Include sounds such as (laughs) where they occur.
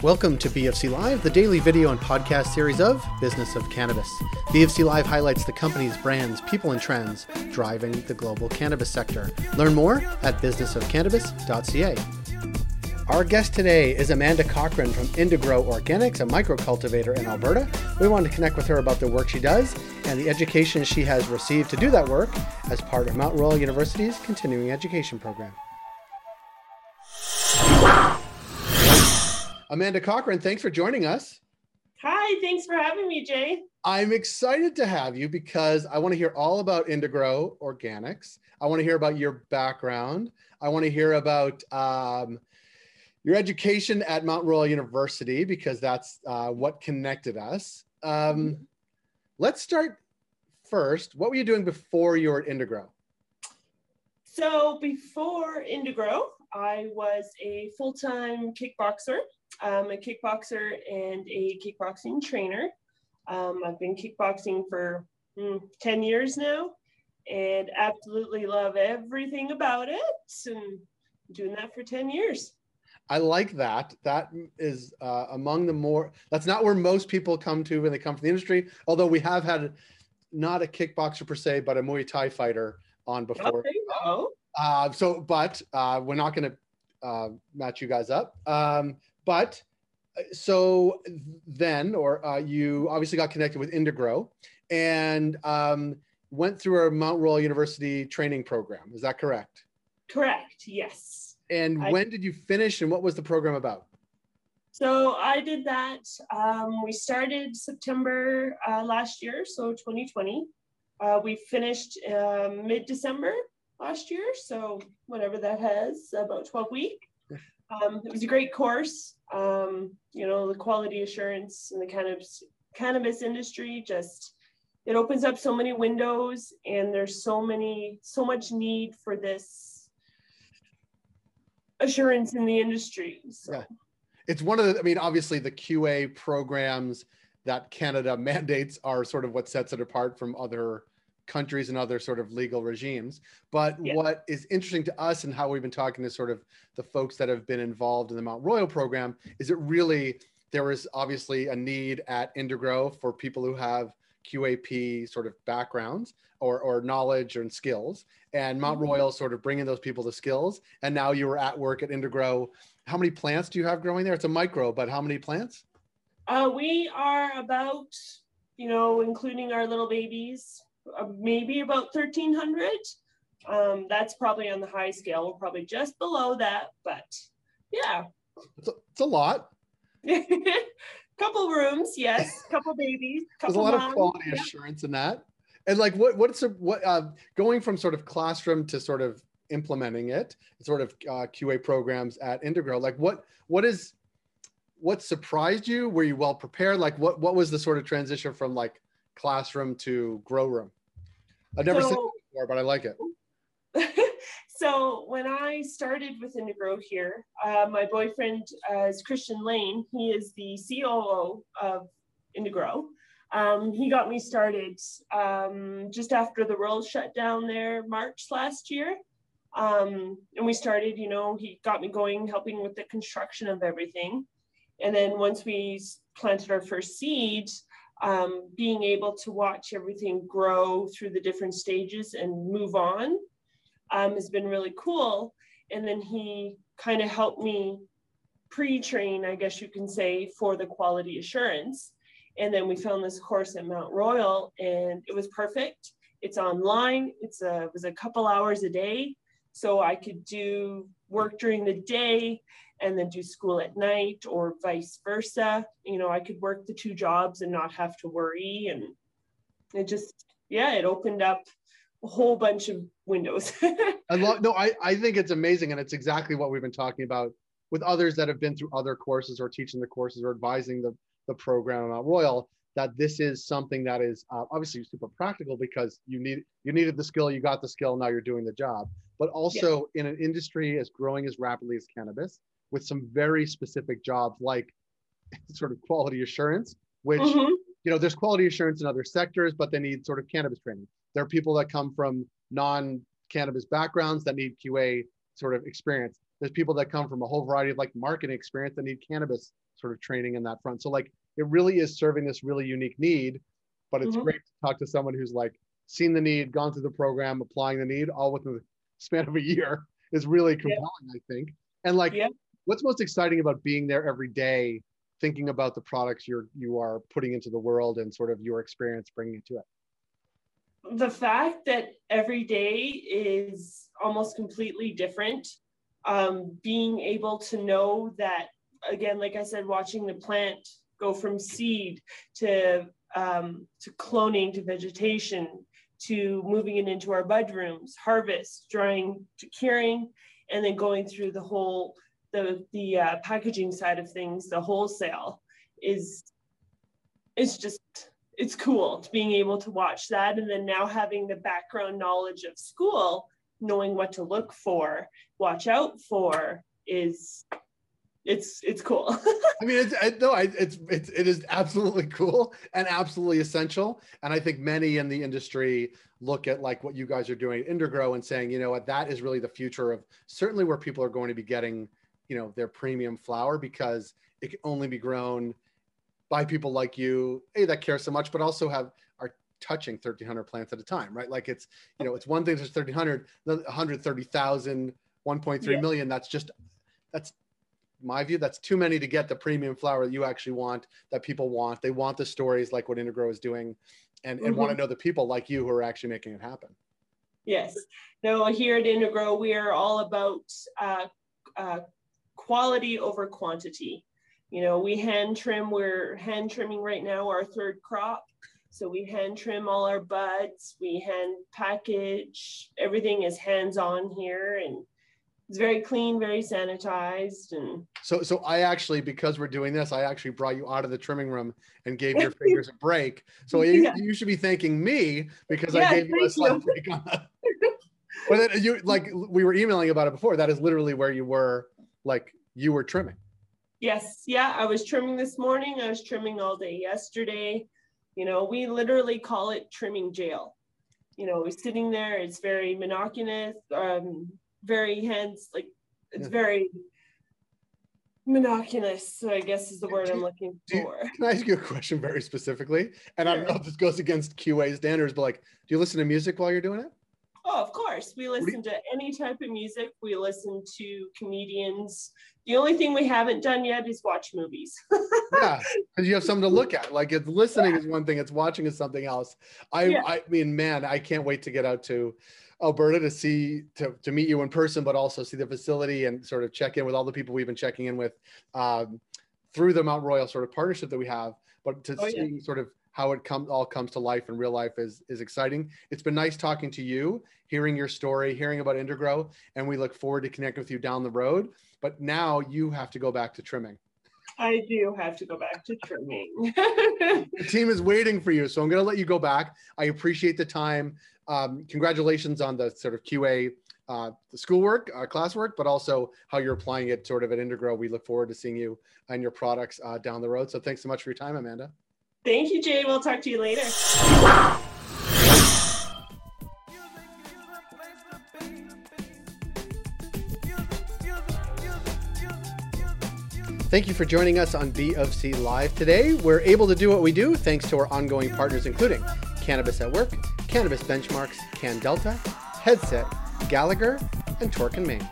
Welcome to BFC Live, the daily video and podcast series of Business of Cannabis. BFC Live highlights the companies, brands, people, and trends driving the global cannabis sector. Learn more at businessofcannabis.ca. Our guest today is Amanda Cochran from Indigrow Organics, a microcultivator in Alberta. We wanted to connect with her about the work she does and the education she has received to do that work as part of Mount Royal University's continuing education program. Amanda Cochran, thanks for joining us. Hi, thanks for having me, Jay. I'm excited to have you because I want to hear all about Indigrow Organics. I want to hear about your background. I want to hear about um, your education at Mount Royal University because that's uh, what connected us. Um, let's start first. What were you doing before you were at Indigrow? So before Indigrow, I was a full-time kickboxer. I'm a kickboxer and a kickboxing trainer. Um, I've been kickboxing for mm, 10 years now and absolutely love everything about it and doing that for 10 years. I like that. That is uh, among the more, that's not where most people come to when they come from the industry. Although we have had not a kickboxer per se, but a Muay Thai fighter on before. Okay, uh, so, but uh, we're not going to uh, match you guys up. Um, but uh, so then, or uh, you obviously got connected with Indigrow and um, went through our Mount Royal University training program. Is that correct? Correct. Yes. And I- when did you finish, and what was the program about? So I did that. Um, we started September uh, last year, so 2020. Uh, we finished um, mid December last year, so whatever that has, about 12 weeks. Um, it was a great course. Um, you know, the quality assurance in the cannabis cannabis industry just it opens up so many windows, and there's so many so much need for this assurance in the industry. So. Yeah. It's one of the, I mean, obviously the QA programs that Canada (laughs) mandates are sort of what sets it apart from other countries and other sort of legal regimes. But Yeah. what is interesting to us and how we've been talking to sort of the folks that have been involved in the Mount Royal program is it really, there is obviously a need at Indigrow for people who have QAP sort of backgrounds or, or knowledge and skills. And Mount Mhm. Royal sort of bringing those people the skills. And now you were at work at Indigrow. How many plants do you have growing there? It's a micro, but how many plants? Uh, we are about, you know, including our little babies, maybe about 1,300. Um, that's probably on the high scale. We're probably just below that, but yeah. It's a, it's a lot. (laughs) couple rooms, yes. Couple babies. (laughs) There's a Couple lot of quality yeah. assurance in that. And like, what what's a, what uh, going from sort of classroom to sort of implementing it, sort of uh, QA programs at Indigrow. Like, what what is what surprised you? Were you well prepared? Like, what what was the sort of transition from like classroom to grow room? I've never seen it before, but I like it. (laughs) so when I started with Indigrow here, uh, my boyfriend uh, is Christian Lane. He is the COO of Indigrow. Um, he got me started um, just after the world shut down there March last year. Um, and we started, you know, he got me going, helping with the construction of everything. And then once we planted our first seed, um, being able to watch everything grow through the different stages and move on um, has been really cool. And then he kind of helped me pre-train, I guess you can say, for the quality assurance. And then we found this course at Mount Royal, and it was perfect. It's online. It's a it was a couple hours a day, so I could do work during the day and then do school at night, or vice versa. You know, I could work the two jobs and not have to worry. And it just, yeah, it opened up a whole bunch of windows. (laughs) I love no, I, I think it's amazing, and it's exactly what we've been talking about with others that have been through other courses or teaching the courses or advising the, the program at Royal. That this is something that is uh, obviously super practical because you need you needed the skill, you got the skill, now you're doing the job. But also in an industry as growing as rapidly as cannabis, with some very specific jobs like (laughs) sort of quality assurance, which Mhm. you know, there's quality assurance in other sectors, but they need sort of cannabis training. There are people that come from non-cannabis backgrounds that need QA sort of experience. there's people that come from a whole variety of like marketing experience that need cannabis sort of training in that front. So like it really is serving this really unique need, but it's mm-hmm. great to talk to someone who's like seen the need, gone through the program, applying the need all within the (laughs) span of a year is really compelling, yeah. I think. And like, yeah. what's most exciting about being there every day, thinking about the products you're you are putting into the world and sort of your experience bringing it to it? The fact that every day is almost completely different. Um, being able to know that, again, like I said, watching the plant go from seed to um, to cloning to vegetation to moving it into our bedrooms, harvest, drying to curing, and then going through the whole the the uh, packaging side of things, the wholesale is it's just it's cool to being able to watch that. And then now having the background knowledge of school knowing what to look for watch out for is it's it's cool. (laughs) I mean, it's I, no, I, it's it's it is absolutely cool and absolutely essential. And I think many in the industry look at like what you guys are doing at Indigrow and saying, you know what, that is really the future of certainly where people are going to be getting, you know, their premium flower because it can only be grown by people like you, hey, that care so much, but also have are touching 1,300 plants at a time, right? Like it's you know, it's one thing there's 1,300, 130,000, 1.3 yeah. million. That's just that's my view, that's too many to get the premium flower that you actually want, that people want. They want the stories like what Indigrow is doing and, and mm-hmm. want to know the people like you who are actually making it happen. Yes. No, here at Indigrow, we are all about uh, uh, quality over quantity. You know, we hand trim, we're hand trimming right now our third crop. So we hand trim all our buds, we hand package, everything is hands on here. And it's very clean, very sanitized, and so so I actually because we're doing this, I actually brought you out of the trimming room and gave your (laughs) fingers a break. So yeah. you, you, should be thanking me because yeah, I gave you a slight break on that. but then you like we were emailing about it before. That is literally where you were, like you were trimming. Yes, yeah, I was trimming this morning. I was trimming all day yesterday. You know, we literally call it trimming jail. You know, we're sitting there. It's very monotonous. Um, very hands like it's yeah. very monotonous i guess is the word i'm looking for you, can i ask you a question very specifically and sure. i don't know if this goes against qa standards but like do you listen to music while you're doing it oh of course we listen to any type of music we listen to comedians the only thing we haven't done yet is watch movies (laughs) yeah because you have something to look at like it's listening yeah. is one thing it's watching is something else i yeah. i mean man i can't wait to get out to Alberta to see to, to meet you in person, but also see the facility and sort of check in with all the people we've been checking in with um, through the Mount Royal sort of partnership that we have. But to oh, see yeah. sort of how it comes all comes to life in real life is is exciting. It's been nice talking to you, hearing your story, hearing about Indigrow, and we look forward to connecting with you down the road. But now you have to go back to trimming. I do have to go back to trimming. (laughs) the team is waiting for you, so I'm going to let you go back. I appreciate the time. Um, congratulations on the sort of QA, uh, the schoolwork, uh, classwork, but also how you're applying it sort of at Indigrow. We look forward to seeing you and your products uh, down the road. So thanks so much for your time, Amanda. Thank you, Jay. We'll talk to you later. Thank you for joining us on B of C Live today. We're able to do what we do thanks to our ongoing partners, including Cannabis at Work, Cannabis Benchmarks, CanDelta, Headset, Gallagher, and Torque and Main.